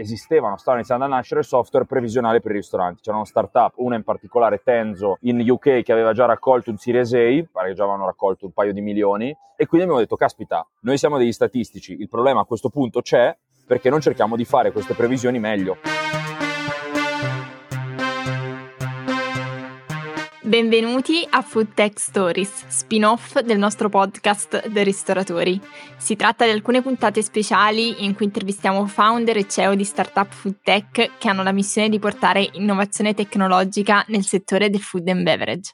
esistevano, stavano iniziando a nascere software previsionale per i ristoranti. C'era una startup, una in particolare Tenzo in UK che aveva già raccolto un Series A, pare che già avevano raccolto un paio di milioni e quindi abbiamo detto caspita, noi siamo degli statistici, il problema a questo punto c'è perché non cerchiamo di fare queste previsioni meglio. Benvenuti a Food Tech Stories, spin-off del nostro podcast dei ristoratori. Si tratta di alcune puntate speciali in cui intervistiamo founder e CEO di startup food tech che hanno la missione di portare innovazione tecnologica nel settore del food and beverage.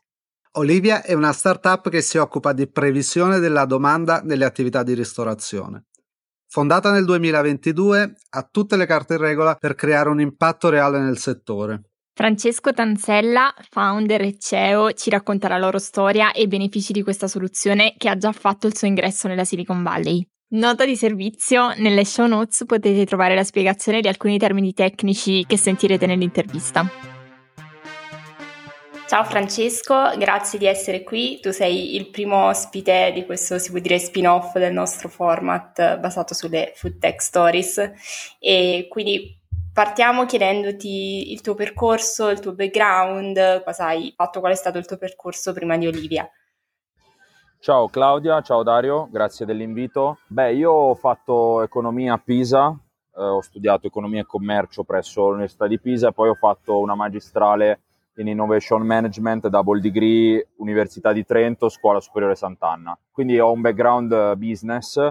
Olivia è una startup che si occupa di previsione della domanda nelle attività di ristorazione. Fondata nel 2022, ha tutte le carte in regola per creare un impatto reale nel settore. Francesco Tanzella, founder e CEO, ci racconta la loro storia e i benefici di questa soluzione che ha già fatto il suo ingresso nella Silicon Valley. Nota di servizio, nelle show notes potete trovare la spiegazione di alcuni termini tecnici che sentirete nell'intervista. Ciao Francesco, grazie di essere qui. Tu sei il primo ospite di questo, si può dire, spin-off del nostro format basato sulle food tech stories e quindi Partiamo chiedendoti il tuo percorso, il tuo background, cosa hai fatto, qual è stato il tuo percorso prima di Olivia. Ciao Claudia, ciao Dario, grazie dell'invito. Beh, io ho fatto economia a Pisa, eh, ho studiato economia e commercio presso l'Università di Pisa poi ho fatto una magistrale in Innovation Management, double degree, Università di Trento, Scuola Superiore Sant'Anna. Quindi ho un background business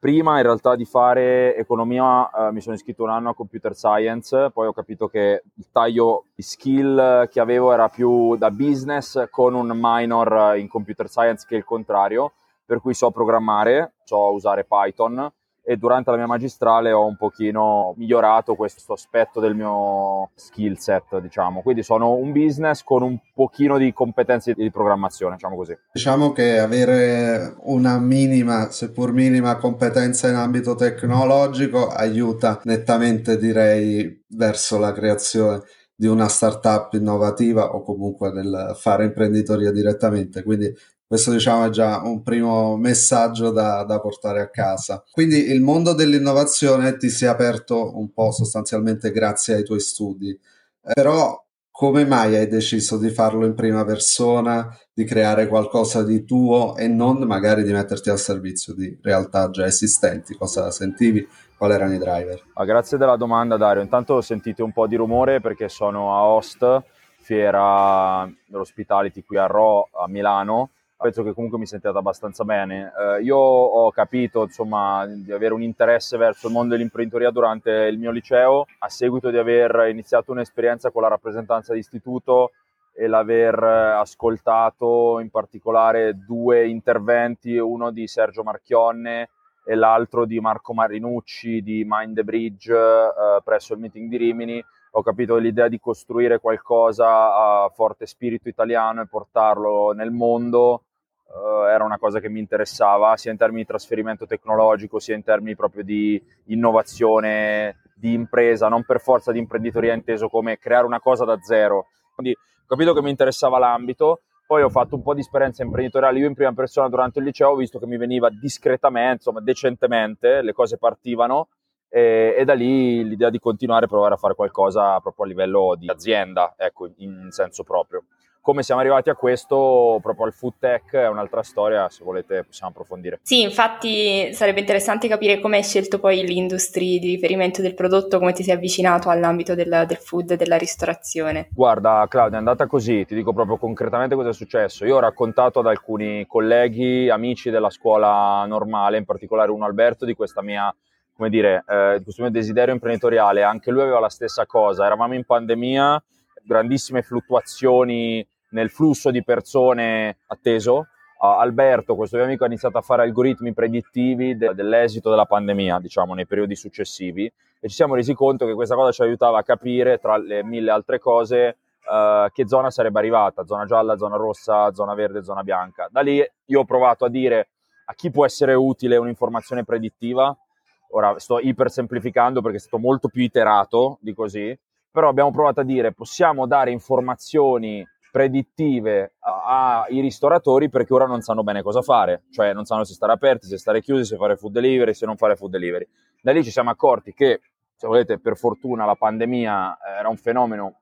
Prima in realtà di fare economia eh, mi sono iscritto un anno a computer science, poi ho capito che il taglio di skill che avevo era più da business con un minor in computer science che il contrario, per cui so programmare, so usare Python e durante la mia magistrale ho un pochino migliorato questo aspetto del mio skill set, diciamo. Quindi sono un business con un pochino di competenze di programmazione, diciamo così. Diciamo che avere una minima, seppur minima competenza in ambito tecnologico aiuta nettamente, direi, verso la creazione di una startup innovativa o comunque nel fare imprenditoria direttamente. Quindi questo diciamo è già un primo messaggio da, da, portare a casa. Quindi il mondo dell'innovazione ti si è aperto un po' sostanzialmente grazie ai tuoi studi. Però come mai hai deciso di farlo in prima persona, di creare qualcosa di tuo e non magari di metterti al servizio di realtà già esistenti? Cosa sentivi? Quali erano i driver? Ah, grazie della domanda Dario. Intanto sentite un po' di rumore perché sono a Host, fiera dell'hospitality qui a Ro a Milano penso che comunque mi sentiate abbastanza bene. Eh, io ho capito insomma, di avere un interesse verso il mondo dell'imprenditoria durante il mio liceo, a seguito di aver iniziato un'esperienza con la rappresentanza d'istituto e l'aver ascoltato in particolare due interventi, uno di Sergio Marchionne e l'altro di Marco Marinucci di Mind the Bridge eh, presso il meeting di Rimini, ho capito l'idea di costruire qualcosa a forte spirito italiano e portarlo nel mondo uh, era una cosa che mi interessava sia in termini di trasferimento tecnologico sia in termini proprio di innovazione di impresa, non per forza di imprenditoria inteso come creare una cosa da zero. Quindi ho capito che mi interessava l'ambito, poi ho fatto un po' di esperienza imprenditoriale io in prima persona durante il liceo, ho visto che mi veniva discretamente, insomma decentemente, le cose partivano e, e, da lì l'idea di continuare a provare a fare qualcosa proprio a livello di azienda, ecco, in senso proprio come siamo arrivati a questo, proprio al food tech, è un'altra storia, se volete possiamo approfondire. Sì, infatti sarebbe interessante capire come hai scelto poi l'industria di riferimento del prodotto, come ti sei avvicinato all'ambito del, del food e della ristorazione. Guarda Claudia, è andata così, ti dico proprio concretamente cosa è successo. Io ho raccontato ad alcuni colleghi, amici della scuola normale, in particolare uno Alberto, di questa mia come dire, eh, questo mio desiderio imprenditoriale, anche lui aveva la stessa cosa, eravamo in pandemia, grandissime fluttuazioni nel flusso di persone atteso. Alberto, questo mio amico, ha iniziato a fare algoritmi predittivi de- dell'esito della pandemia, diciamo, nei periodi successivi e ci siamo resi conto che questa cosa ci aiutava a capire, tra le mille altre cose, uh, che zona sarebbe arrivata, zona gialla, zona rossa, zona verde, zona bianca. Da lì io ho provato a dire a chi può essere utile un'informazione predittiva. Ora sto iper semplificando perché è stato molto più iterato di così, però abbiamo provato a dire possiamo dare informazioni predittive ai ristoratori perché ora non sanno bene cosa fare, cioè non sanno se stare aperti, se stare chiusi, se fare food delivery, se non fare food delivery. Da lì ci siamo accorti che se volete, per fortuna la pandemia era un fenomeno,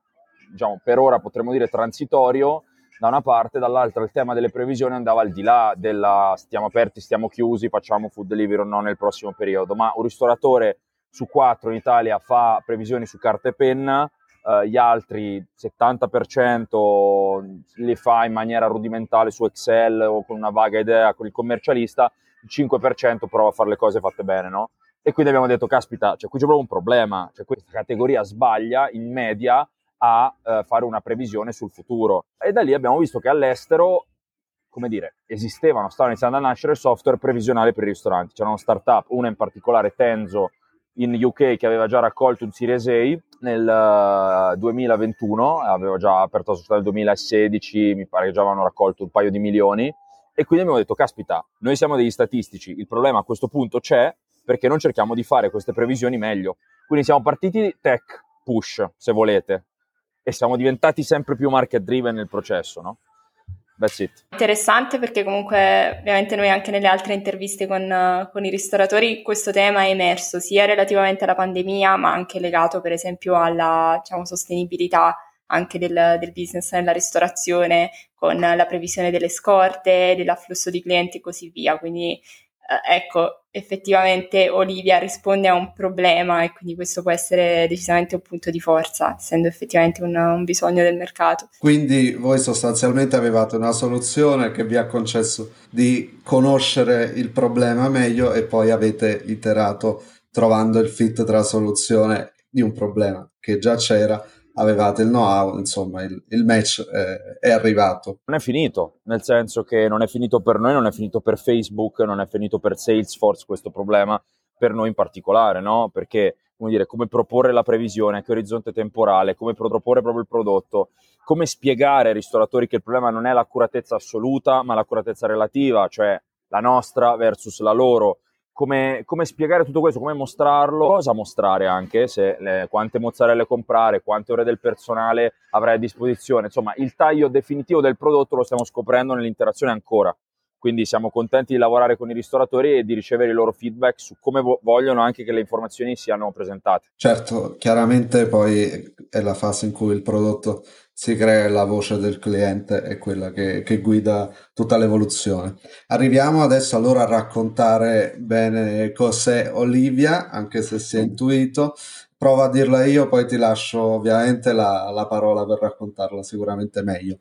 diciamo, per ora potremmo dire transitorio, da una parte, dall'altra il tema delle previsioni andava al di là della stiamo aperti, stiamo chiusi, facciamo food delivery o no nel prossimo periodo, ma un ristoratore su quattro in Italia fa previsioni su carta e penna, eh, gli altri 70% le fa in maniera rudimentale su Excel o con una vaga idea con il commercialista, il 5% prova a fare le cose fatte bene, no? E quindi abbiamo detto, caspita, cioè, qui c'è proprio un problema, cioè questa categoria sbaglia in media a eh, fare una previsione sul futuro. E da lì abbiamo visto che all'estero, come dire, esistevano, stavano iniziando a nascere software previsionali per i ristoranti. C'erano startup, una in particolare Tenzo in UK che aveva già raccolto un Series A nel 2021, eh, aveva già aperto la società nel 2016, mi pare che già avevano raccolto un paio di milioni e quindi abbiamo detto, caspita, noi siamo degli statistici, il problema a questo punto c'è perché non cerchiamo di fare queste previsioni meglio. Quindi siamo partiti tech push, se volete, e siamo diventati sempre più market driven nel processo, no? That's it. Interessante perché comunque ovviamente noi anche nelle altre interviste con, con, i ristoratori questo tema è emerso sia relativamente alla pandemia ma anche legato per esempio alla diciamo, sostenibilità anche del, del, business nella ristorazione con la previsione delle scorte, dell'afflusso di clienti e così via. Quindi ecco, effettivamente Olivia risponde a un problema e quindi questo può essere decisamente un punto di forza, essendo effettivamente un, un bisogno del mercato. Quindi voi sostanzialmente avevate una soluzione che vi ha concesso di conoscere il problema meglio e poi avete iterato trovando il fit tra soluzione di un problema che già c'era avevate il know-how, insomma il, il match eh, è arrivato. Non è finito, nel senso che non è finito per noi, non è finito per Facebook, non è finito per Salesforce questo problema, per noi in particolare, no? Perché, come dire, come proporre la previsione, a che orizzonte temporale, come proporre proprio il prodotto, come spiegare ai ristoratori che il problema non è l'accuratezza assoluta, ma l'accuratezza relativa, cioè la nostra versus la loro come, come, spiegare tutto questo, come mostrarlo, cosa mostrare anche, se le, quante mozzarelle comprare, quante ore del personale avrai a disposizione, insomma il taglio definitivo del prodotto lo stiamo scoprendo nell'interazione ancora, quindi siamo contenti di lavorare con i ristoratori e di ricevere i loro feedback su come vo- vogliono anche che le informazioni siano presentate. Certo, chiaramente poi è la fase in cui il prodotto si crea la voce del cliente è quella che, che, guida tutta l'evoluzione. Arriviamo adesso allora a raccontare bene cos'è Olivia, anche se si è intuito. Prova a dirla io, poi ti lascio ovviamente la, la parola per raccontarla sicuramente meglio.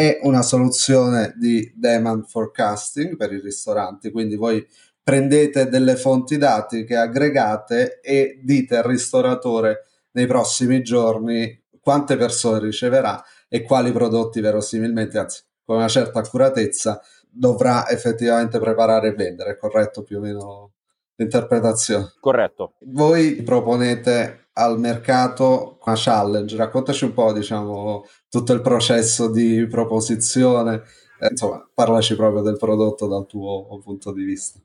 È una soluzione di demand forecasting per i ristoranti, quindi voi prendete delle fonti dati che aggregate e dite al ristoratore nei prossimi giorni quante persone riceverà e quali prodotti verosimilmente, anzi con una certa accuratezza, dovrà effettivamente preparare e vendere, corretto più o meno l'interpretazione? Corretto. Voi proponete al mercato una challenge, raccontaci un po' diciamo tutto il processo di proposizione, eh, insomma parlaci proprio del prodotto dal tuo punto di vista.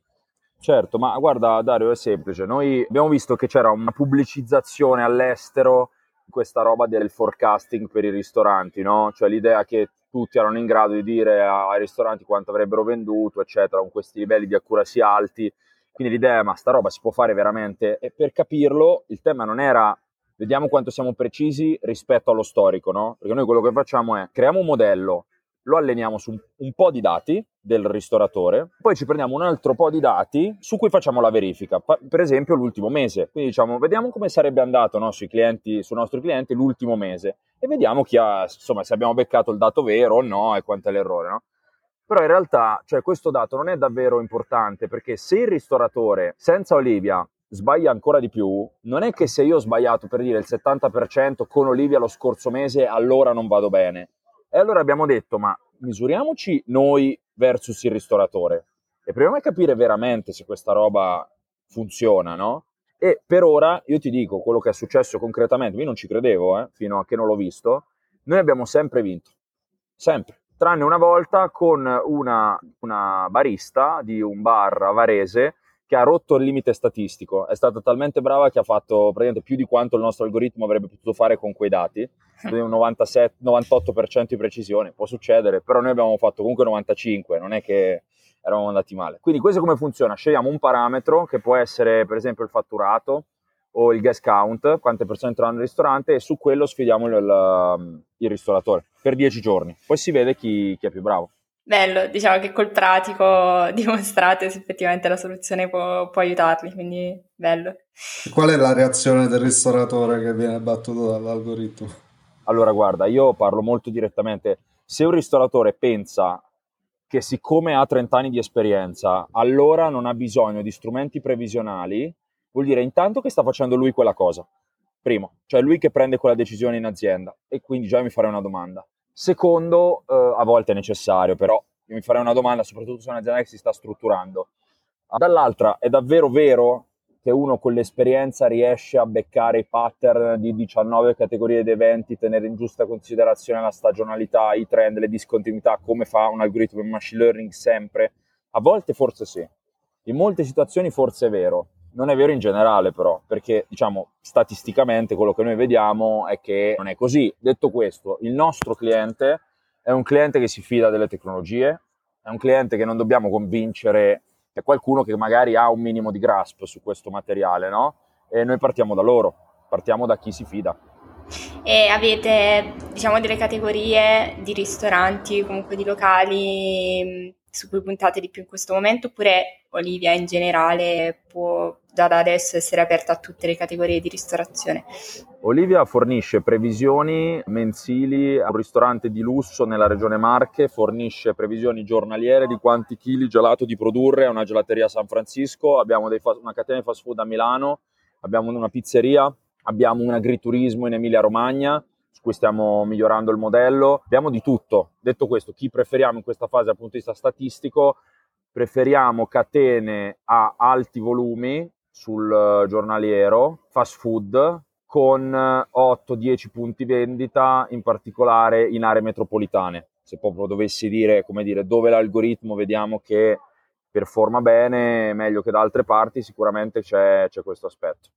Certo, ma guarda Dario, è semplice. Noi abbiamo visto che c'era una pubblicizzazione all'estero questa roba del forecasting per i ristoranti, no? Cioè l'idea che tutti erano in grado di dire ai ristoranti quanto avrebbero venduto, eccetera, con questi livelli di accuracy alti. Quindi l'idea è, ma sta roba si può fare veramente? E per capirlo, il tema non era vediamo quanto siamo precisi rispetto allo storico, no? Perché noi quello che facciamo è creiamo un modello lo alleniamo su un po' di dati del ristoratore, poi ci prendiamo un altro po' di dati su cui facciamo la verifica, per esempio l'ultimo mese. Quindi diciamo, vediamo come sarebbe andato no, sui clienti, sui nostri clienti l'ultimo mese e vediamo ha, insomma, se abbiamo beccato il dato vero o no e quanto è l'errore, no? Però in realtà, cioè, questo dato non è davvero importante perché se il ristoratore senza Olivia sbaglia ancora di più, non è che se io ho sbagliato per dire il 70% con Olivia lo scorso mese, allora non vado bene. E allora abbiamo detto, ma misuriamoci noi versus il ristoratore e proviamo a capire veramente se questa roba funziona, no? E per ora io ti dico quello che è successo concretamente, io non ci credevo, eh, fino a che non l'ho visto, noi abbiamo sempre vinto, sempre, tranne una volta con una, una barista di un bar a Varese che ha rotto il limite statistico. È stata talmente brava che ha fatto praticamente più di quanto il nostro algoritmo avrebbe potuto fare con quei dati, un 97, 98% di precisione, può succedere, però noi abbiamo fatto comunque 95, non è che eravamo andati male. Quindi questo come funziona? Scegliamo un parametro che può essere per esempio il fatturato, o il guest count, quante persone entrano nel ristorante e su quello sfidiamo il, il ristoratore per 10 giorni. Poi si vede chi, chi, è più bravo. Bello, diciamo che col pratico dimostrate se effettivamente la soluzione può, può aiutarli, quindi bello. Qual è la reazione del ristoratore che viene battuto dall'algoritmo? Allora, guarda, io parlo molto direttamente. Se un ristoratore pensa che siccome ha 30 anni di esperienza, allora non ha bisogno di strumenti previsionali, vuol dire intanto che sta facendo lui quella cosa. Primo, cioè lui che prende quella decisione in azienda e quindi già mi farei una domanda. Secondo, eh, a volte è necessario, però mi farei una domanda soprattutto su un'azienda che si sta strutturando. Dall'altra, è davvero vero che uno con l'esperienza riesce a beccare i pattern di 19 categorie di eventi, tenere in giusta considerazione la stagionalità, i trend, le discontinuità, come fa un algoritmo di machine learning sempre? A volte forse sì, in molte situazioni forse è vero, non è vero in generale però, perché diciamo statisticamente quello che noi vediamo è che non è così. Detto questo, il nostro cliente è un cliente che si fida delle tecnologie, è un cliente che non dobbiamo convincere è qualcuno che magari ha un minimo di grasp su questo materiale, no? E noi partiamo da loro, partiamo da chi si fida. E avete, diciamo, delle categorie di ristoranti, comunque di locali su cui puntate di più in questo momento, oppure Olivia in generale può da adesso essere aperta a tutte le categorie di ristorazione? Olivia fornisce previsioni mensili a un ristorante di lusso nella regione Marche, fornisce previsioni giornaliere di quanti chili gelato di produrre a una gelateria a San Francisco, abbiamo fa- una catena di fast food a Milano, abbiamo una pizzeria, abbiamo un agriturismo in Emilia Romagna, su cui stiamo migliorando il modello, abbiamo di tutto. Detto questo, chi preferiamo in questa fase dal punto di vista statistico? Preferiamo catene a alti volumi sul eh, giornaliero, fast food, con 8-10 punti vendita, in particolare in aree metropolitane. Se proprio dovessi dire, come dire, dove l'algoritmo vediamo che performa bene, meglio che da altre parti, sicuramente c'è, c'è questo aspetto.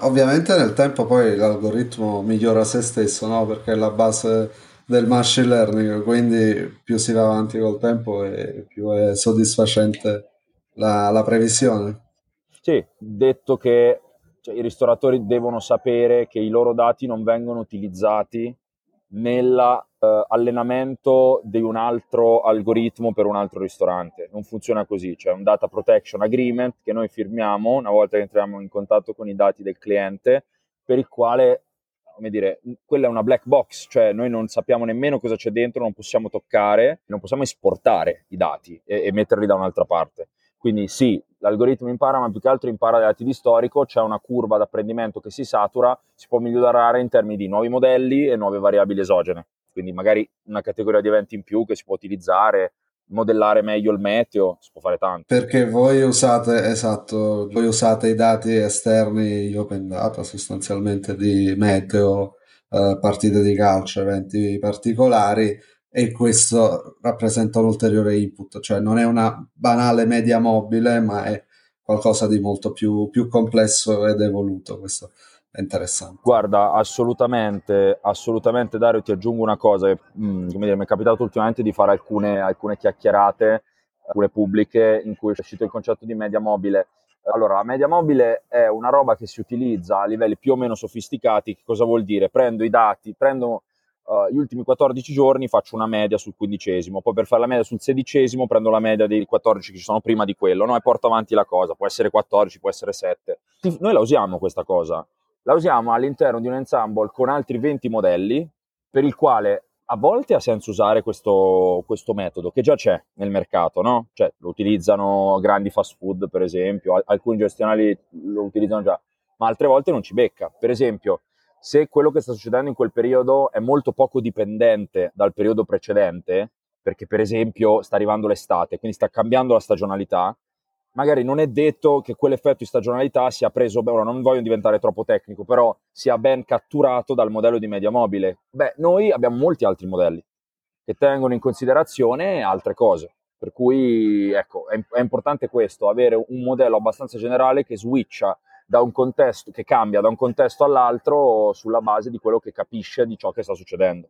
Ovviamente nel tempo poi l'algoritmo migliora se stesso, no? Perché è la base del machine learning, quindi più si va avanti col tempo e più è soddisfacente la, la previsione. Sì, detto che cioè, i ristoratori devono sapere che i loro dati non vengono utilizzati nell'allenamento uh, di un altro algoritmo per un altro ristorante. Non funziona così, c'è un data protection agreement che noi firmiamo una volta che entriamo in contatto con i dati del cliente, per il quale, come dire, quella è una black box, cioè noi non sappiamo nemmeno cosa c'è dentro, non possiamo toccare, non possiamo esportare i dati e, e metterli da un'altra parte. Quindi sì, l'algoritmo impara, ma più che altro impara dai dati di storico, c'è una curva d'apprendimento che si satura, si può migliorare in termini di nuovi modelli e nuove variabili esogene. Quindi magari una categoria di eventi in più che si può utilizzare, modellare meglio il meteo, si può fare tanto. Perché voi usate, esatto, voi usate i dati esterni open data sostanzialmente di meteo, eh, partite di calcio, eventi particolari e questo rappresenta un ulteriore input, cioè non è una banale media mobile, ma è qualcosa di molto più, più complesso ed evoluto. Questo è interessante. Guarda, assolutamente, assolutamente Dario, ti aggiungo una cosa, mh, mm, dire, mi è capitato ultimamente di fare alcune, alcune chiacchierate, alcune pubbliche, in cui è uscito il concetto di media mobile. Allora, la media mobile è una roba che si utilizza a livelli più o meno sofisticati. Che cosa vuol dire? Prendo i dati, prendo uh, gli ultimi 14 giorni faccio una media sul quindicesimo, poi per fare la media sul sedicesimo prendo la media dei 14 che ci sono prima di quello, no? e porto avanti la cosa, può essere 14, può essere 7. Noi la usiamo questa cosa, la usiamo all'interno di un ensemble con altri 20 modelli, per il quale a volte ha senso usare questo, questo, metodo che già c'è nel mercato, no? Cioè lo utilizzano grandi fast food, per esempio, alcuni gestionali lo utilizzano già, ma altre volte non ci becca. Per esempio, se quello che sta succedendo in quel periodo è molto poco dipendente dal periodo precedente, perché per esempio sta arrivando l'estate, quindi sta cambiando la stagionalità, magari non è detto che quell'effetto di stagionalità sia preso, beh, ora non voglio diventare troppo tecnico, però sia ben catturato dal modello di media mobile. Beh, noi abbiamo molti altri modelli che tengono in considerazione altre cose. Per cui, ecco, è, è importante questo, avere un modello abbastanza generale che switcha da un contesto che cambia da un contesto all'altro sulla base di quello che capisce di ciò che sta succedendo.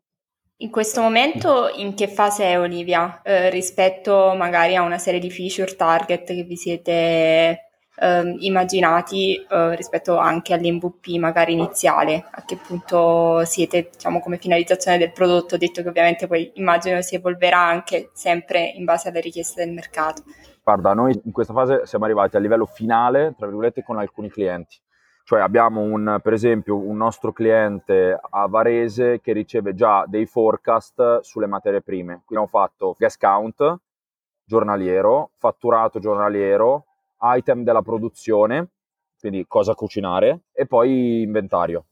In questo momento in che fase è Olivia eh, rispetto magari a una serie di feature target che vi siete eh, immaginati eh, rispetto anche all'MVP magari iniziale? A che punto siete diciamo, come finalizzazione del prodotto? Detto che ovviamente poi immagino si evolverà anche sempre in base alle richieste del mercato. Guarda, noi in questa fase siamo arrivati a livello finale, tra virgolette, con alcuni clienti. Cioè abbiamo un, per esempio un nostro cliente a Varese che riceve già dei forecast sulle materie prime. Quindi abbiamo fatto gas count giornaliero, fatturato giornaliero, item della produzione, quindi cosa cucinare, e poi inventario.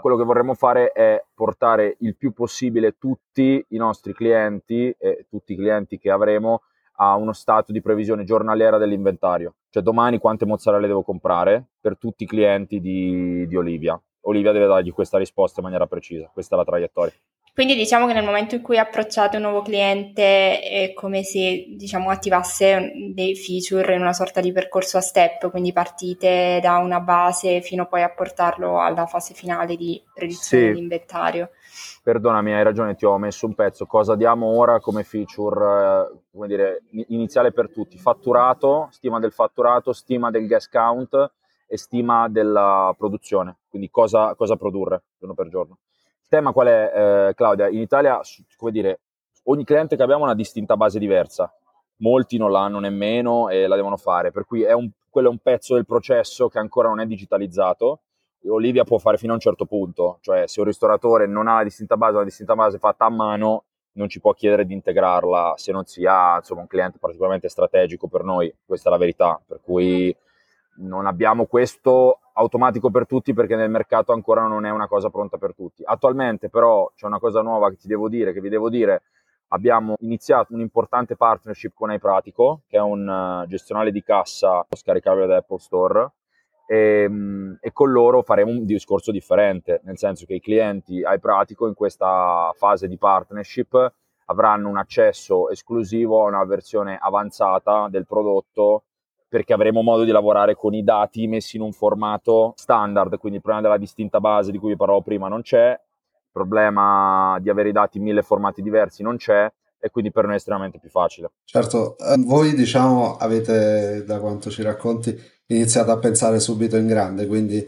Quello che vorremmo fare è portare il più possibile tutti i nostri clienti e tutti i clienti che avremo a uno stato di previsione giornaliera dell'inventario. Cioè domani quante mozzarelle devo comprare per tutti i clienti di, di Olivia. Olivia deve dargli questa risposta in maniera precisa, questa è la traiettoria. Quindi diciamo che nel momento in cui approcciate un nuovo cliente è come se diciamo, attivasse dei feature in una sorta di percorso a step, quindi partite da una base fino poi a portarlo alla fase finale di predizione sì. dell'inventario. Perdonami, hai ragione, ti ho messo un pezzo. Cosa diamo ora come feature eh, come dire, iniziale per tutti? Fatturato, stima del fatturato, stima del gas count e stima della produzione, quindi cosa, cosa produrre giorno per giorno. Il tema qual è, eh, Claudia? In Italia, come dire, ogni cliente che abbiamo ha una distinta base diversa. Molti non l'hanno nemmeno e la devono fare, per cui è un, quello è un pezzo del processo che ancora non è digitalizzato. Olivia può fare fino a un certo punto, cioè se un ristoratore non ha la distinta base, una distinta base fatta a mano, non ci può chiedere di integrarla se non sia insomma, un cliente particolarmente strategico per noi, questa è la verità, per cui non abbiamo questo automatico per tutti perché nel mercato ancora non è una cosa pronta per tutti. Attualmente però c'è una cosa nuova che ti devo dire, che vi devo dire, abbiamo iniziato un'importante partnership con iPratico, che è un gestionale di cassa scaricabile da Apple Store, e, um, e, con loro faremo un discorso differente, nel senso che i clienti iPratico in questa fase di partnership avranno un accesso esclusivo a una versione avanzata del prodotto perché avremo modo di lavorare con i dati messi in un formato standard, quindi il problema della distinta base di cui vi parlavo prima non c'è, il problema di avere i dati in mille formati diversi non c'è e quindi per noi è estremamente più facile. Certo, eh, voi diciamo avete, da quanto ci racconti, iniziato a pensare subito in grande, quindi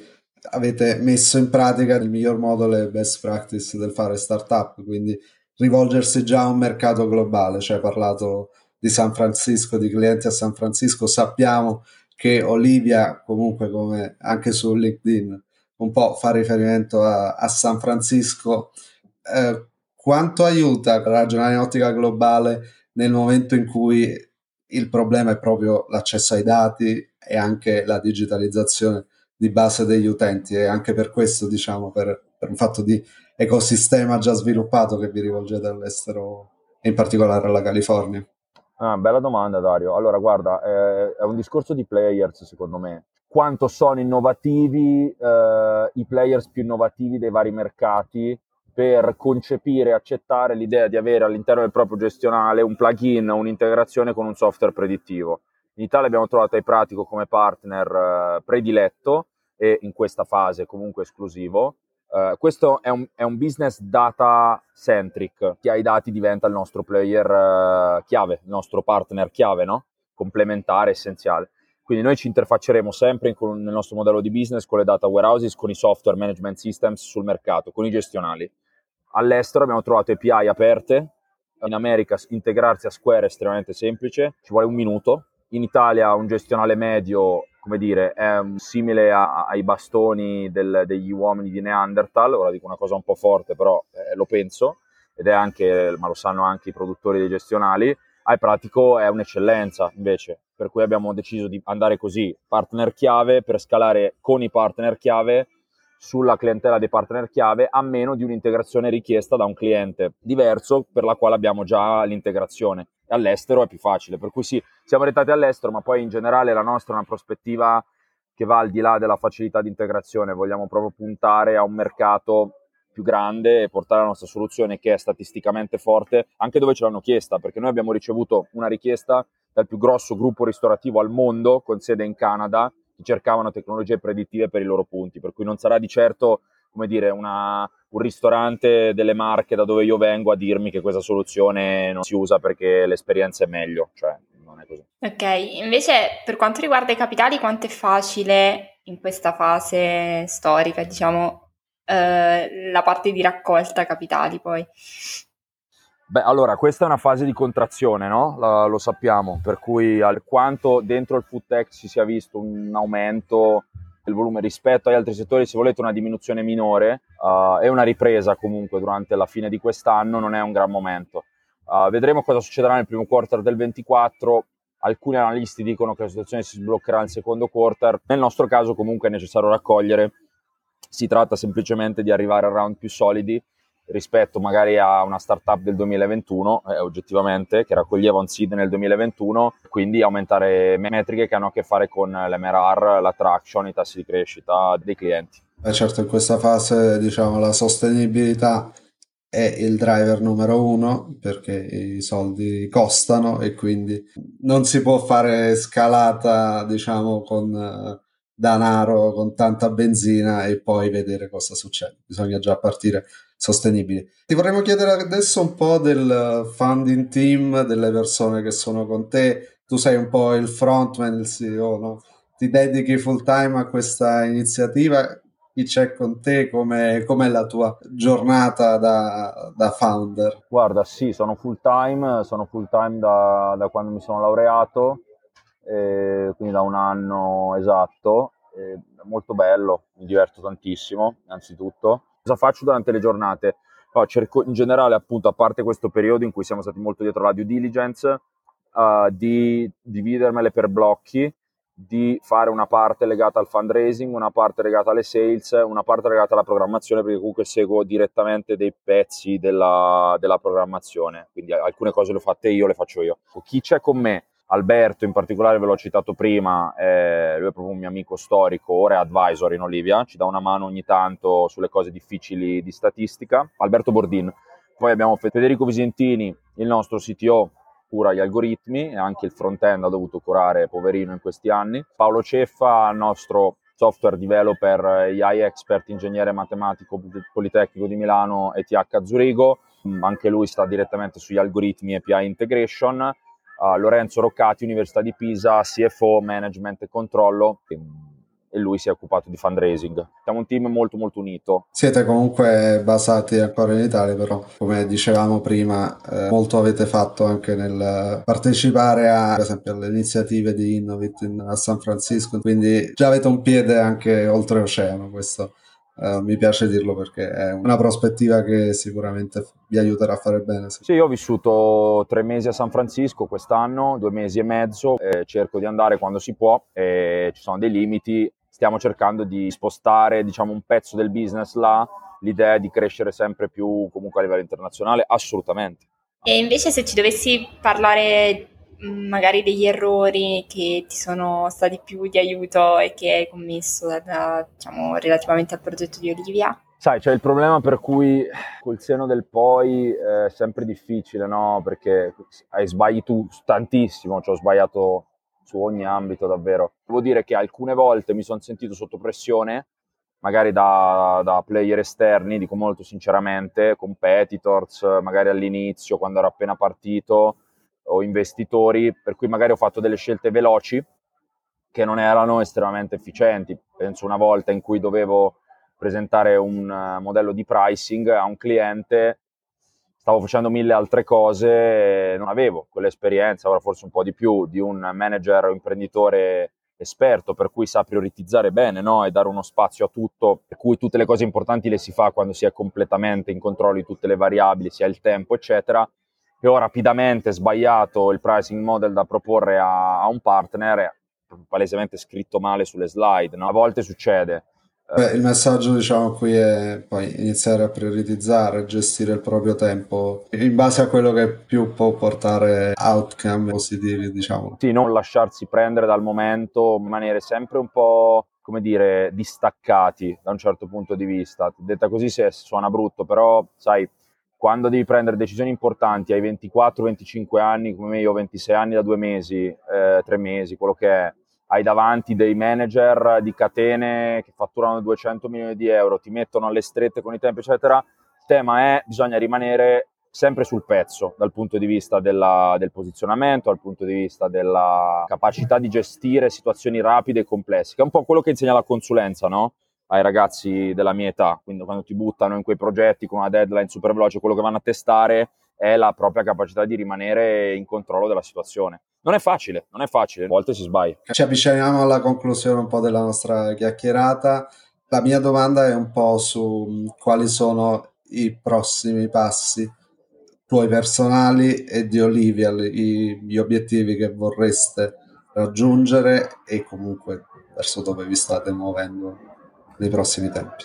avete messo in pratica nel miglior modo le best practice del fare startup, quindi rivolgersi già a un mercato globale, cioè hai parlato di San Francisco, di clienti a San Francisco, sappiamo che Olivia, comunque come anche su LinkedIn, un po' fa riferimento a, a San Francisco. Eh, quanto aiuta ragionare in ottica globale nel momento in cui il problema è proprio l'accesso ai dati e anche la digitalizzazione di base degli utenti e anche per questo, diciamo, per, per un fatto di ecosistema già sviluppato che vi rivolgete all'estero, in particolare alla California? Ah, bella domanda Dario. Allora, guarda, eh, è un discorso di players secondo me. Quanto sono innovativi eh, i players più innovativi dei vari mercati per concepire e accettare l'idea di avere all'interno del proprio gestionale un plugin, un'integrazione con un software predittivo. In Italia abbiamo trovato iPratico come partner eh, prediletto e in questa fase comunque esclusivo. Uh, questo è un, è un, business data centric. Chi ha i dati diventa il nostro player uh, chiave, il nostro partner chiave, no? complementare, essenziale. Quindi noi ci interfacceremo sempre con, nel nostro modello di business con le data warehouses, con i software management systems sul mercato, con i gestionali. All'estero abbiamo trovato API aperte. In America integrarsi a Square è estremamente semplice, ci vuole un minuto. In Italia un gestionale medio come dire, è simile a, ai bastoni del, degli uomini di Neanderthal, ora dico una cosa un po' forte, però eh, lo penso, ed è anche, ma lo sanno anche i produttori dei gestionali, al pratico è un'eccellenza invece, per cui abbiamo deciso di andare così, partner chiave per scalare con i partner chiave sulla clientela dei partner chiave a meno di un'integrazione richiesta da un cliente diverso per la quale abbiamo già l'integrazione all'estero è più facile. Per cui sì, siamo orientati all'estero, ma poi in generale la nostra è una prospettiva che va al di là della facilità di integrazione. Vogliamo proprio puntare a un mercato più grande e portare la nostra soluzione che è statisticamente forte anche dove ce l'hanno chiesta, perché noi abbiamo ricevuto una richiesta dal più grosso gruppo ristorativo al mondo con sede in Canada che cercavano tecnologie predittive per i loro punti, per cui non sarà di certo come dire, una, un ristorante delle marche da dove io vengo a dirmi che questa soluzione non si usa perché l'esperienza è meglio. Cioè, non, è così. Ok, invece per quanto riguarda i capitali, quanto è facile in questa fase storica, diciamo, eh, la parte di raccolta capitali poi? Beh, allora, questa è una fase di contrazione, no? La, lo sappiamo, per cui alquanto dentro il food tech si sia visto un aumento del volume rispetto agli altri settori, se volete una diminuzione minore uh, e una ripresa comunque durante la fine di quest'anno, non è un gran momento. Uh, vedremo cosa succederà nel primo quarter del 24. Alcuni analisti dicono che la situazione si sbloccherà nel secondo quarter. Nel nostro caso, comunque, è necessario raccogliere. Si tratta semplicemente di arrivare a round più solidi rispetto magari a una startup del 2021, eh, oggettivamente, che raccoglieva un seed nel 2021, quindi aumentare metriche che hanno a che fare con l'MRR, la traction, i tassi di crescita dei clienti. Beh, certo, in questa fase diciamo la sostenibilità è il driver numero uno perché i soldi costano e quindi non si può fare scalata diciamo con uh, danaro, con tanta benzina e poi vedere cosa succede. Bisogna già partire sostenibili. Ti vorremmo chiedere adesso un po' del funding team, delle persone che sono con te. Tu sei un po' il frontman, il CEO, no? Ti dedichi full time a questa iniziativa. Chi c'è con te? Come è la tua giornata da, da, founder? Guarda, sì, sono full time, sono full time da, da quando mi sono laureato, eh, quindi da un anno esatto. Eh, molto bello, mi diverto tantissimo, innanzitutto cosa faccio durante le giornate? No, cerco in generale, appunto, a parte questo periodo in cui siamo stati molto dietro la due diligence, uh, di dividermele per blocchi, di fare una parte legata al fundraising, una parte legata alle sales, una parte legata alla programmazione, perché comunque seguo direttamente dei pezzi della, della programmazione, quindi alcune cose le ho fatte io, le faccio io. Chi c'è con me? Alberto in particolare ve l'ho citato prima, eh, lui è proprio un mio amico storico, ora è advisor in Olivia, ci dà una mano ogni tanto sulle cose difficili di statistica. Alberto Bordin. Poi abbiamo Federico Visentini, il nostro CTO, cura gli algoritmi e anche il front-end ha dovuto curare poverino in questi anni. Paolo Ceffa, il nostro software developer, AI expert, ingegnere matematico Politecnico di Milano e TH Zurigo, anche lui sta direttamente sugli algoritmi API integration uh, Lorenzo Roccati, Università di Pisa, CFO, Management e Controllo. E, lui si è occupato di fundraising. Siamo un team molto molto unito. Siete comunque basati ancora in Italia, però come dicevamo prima, eh, molto avete fatto anche nel partecipare a, per esempio, alle iniziative di Innovate in, a San Francisco, quindi già avete un piede anche oltreoceano, questo Uh, mi piace dirlo perché è una prospettiva che sicuramente vi aiuterà a fare bene. Sì. sì, io ho vissuto tre mesi a San Francisco quest'anno, due mesi e mezzo, e cerco di andare quando si può e ci sono dei limiti. Stiamo cercando di spostare diciamo, un pezzo del business là, l'idea è di crescere sempre più comunque a livello internazionale, assolutamente. E invece se ci dovessi parlare magari degli errori che ti sono stati più di aiuto e che hai commesso da, diciamo, relativamente al progetto di Olivia? Sai, c'è il problema per cui col seno del poi è sempre difficile, no? Perché hai sbagli tu tantissimo, cioè ho sbagliato su ogni ambito davvero. Devo dire che alcune volte mi sono sentito sotto pressione, magari da, da, player esterni, dico molto sinceramente, competitors, magari all'inizio, quando ero appena partito, o investitori, per cui magari ho fatto delle scelte veloci che non erano estremamente efficienti. Penso una volta in cui dovevo presentare un uh, modello di pricing a un cliente, stavo facendo mille altre cose, non avevo quell'esperienza, ora forse un po' di più, di un manager o imprenditore esperto, per cui sa prioritizzare bene no? e dare uno spazio a tutto, per cui tutte le cose importanti le si fa quando si è completamente in controllo di tutte le variabili, sia il tempo, eccetera che ho rapidamente sbagliato il pricing model da proporre a, a un partner, palesemente scritto male sulle slide, no? a volte succede. Beh, il messaggio diciamo qui è poi iniziare a prioritizzare, gestire il proprio tempo in base a quello che più può portare outcome positivi, diciamo. Sì, non lasciarsi prendere dal momento, rimanere sempre un po' come dire, distaccati da un certo punto di vista. Detta così se suona brutto, però sai, quando devi prendere decisioni importanti ai 24-25 anni, come me io ho 26 anni da due mesi, eh, tre mesi, quello che è, hai davanti dei manager di catene che fatturano 200 milioni di euro, ti mettono alle strette con i tempi, eccetera. Il tema è bisogna rimanere sempre sul pezzo dal punto di vista della, del posizionamento, dal punto di vista della capacità di gestire situazioni rapide e complesse, che è un po' quello che insegna la consulenza, no? Ai ragazzi della mia età, quindi quando ti buttano in quei progetti con una deadline super veloce, quello che vanno a testare è la propria capacità di rimanere in controllo della situazione. Non è facile, non è facile, a volte si sbaglia. Ci avviciniamo alla conclusione un po' della nostra chiacchierata. La mia domanda è un po' su mm, quali sono i prossimi passi tuoi personali e di Olivia, gli obiettivi che vorreste raggiungere e comunque verso dove vi state muovendo nei prossimi tempi.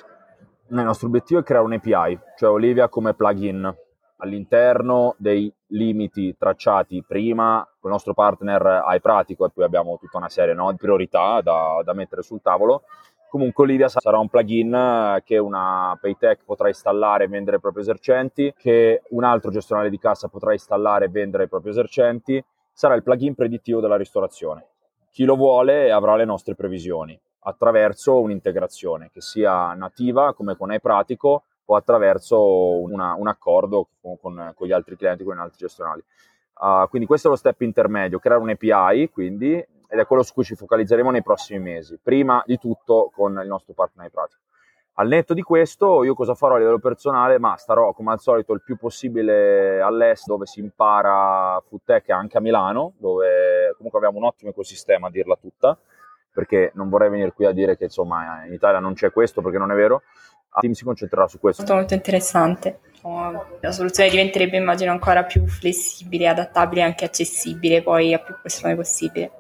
Il nostro obiettivo è creare un API, cioè Olivia come plugin all'interno dei limiti tracciati prima con il nostro partner iPratico e poi abbiamo tutta una serie no, di priorità da, da, mettere sul tavolo. Comunque Olivia sarà un plugin che una Paytech potrà installare e vendere ai propri esercenti, che un altro gestionale di cassa potrà installare e vendere ai propri esercenti. Sarà il plugin predittivo della ristorazione. Chi lo vuole avrà le nostre previsioni attraverso un'integrazione che sia nativa come con iPratico o attraverso una, un accordo con, con, con, gli altri clienti, con gli altri gestionali. Uh, quindi questo è lo step intermedio, creare un API, quindi, ed è quello su cui ci focalizzeremo nei prossimi mesi, prima di tutto con il nostro partner iPratico. Al netto di questo, io cosa farò a livello personale? Ma starò come al solito il più possibile all'est, dove si impara food tech anche a Milano, dove comunque abbiamo un ottimo ecosistema a dirla tutta perché non vorrei venire qui a dire che insomma in Italia non c'è questo perché non è vero. Il team si concentrerà su questo. Molto, molto interessante. La soluzione diventerebbe immagino ancora più flessibile, adattabile e anche accessibile poi a più persone possibile.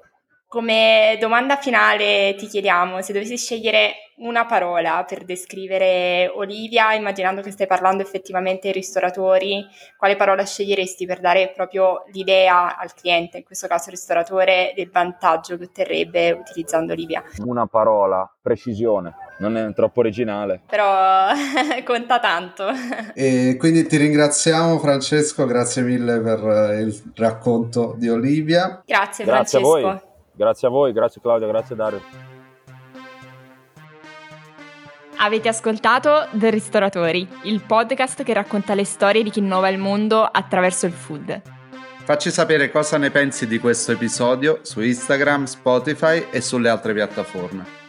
Come domanda finale ti chiediamo se dovessi scegliere una parola per descrivere Olivia, immaginando che stai parlando effettivamente ai ristoratori, quale parola sceglieresti per dare proprio l'idea al cliente, in questo caso il ristoratore, del vantaggio che otterrebbe utilizzando Olivia? Una parola, precisione, non è troppo originale. Però conta tanto. E quindi ti ringraziamo Francesco, grazie mille per il racconto di Olivia. Grazie, grazie Francesco. Grazie a voi, grazie Claudia, grazie Dario. Avete ascoltato The Ristoratori, il podcast che racconta le storie di chi innova il mondo attraverso il food. Facci sapere cosa ne pensi di questo episodio su Instagram, Spotify e sulle altre piattaforme.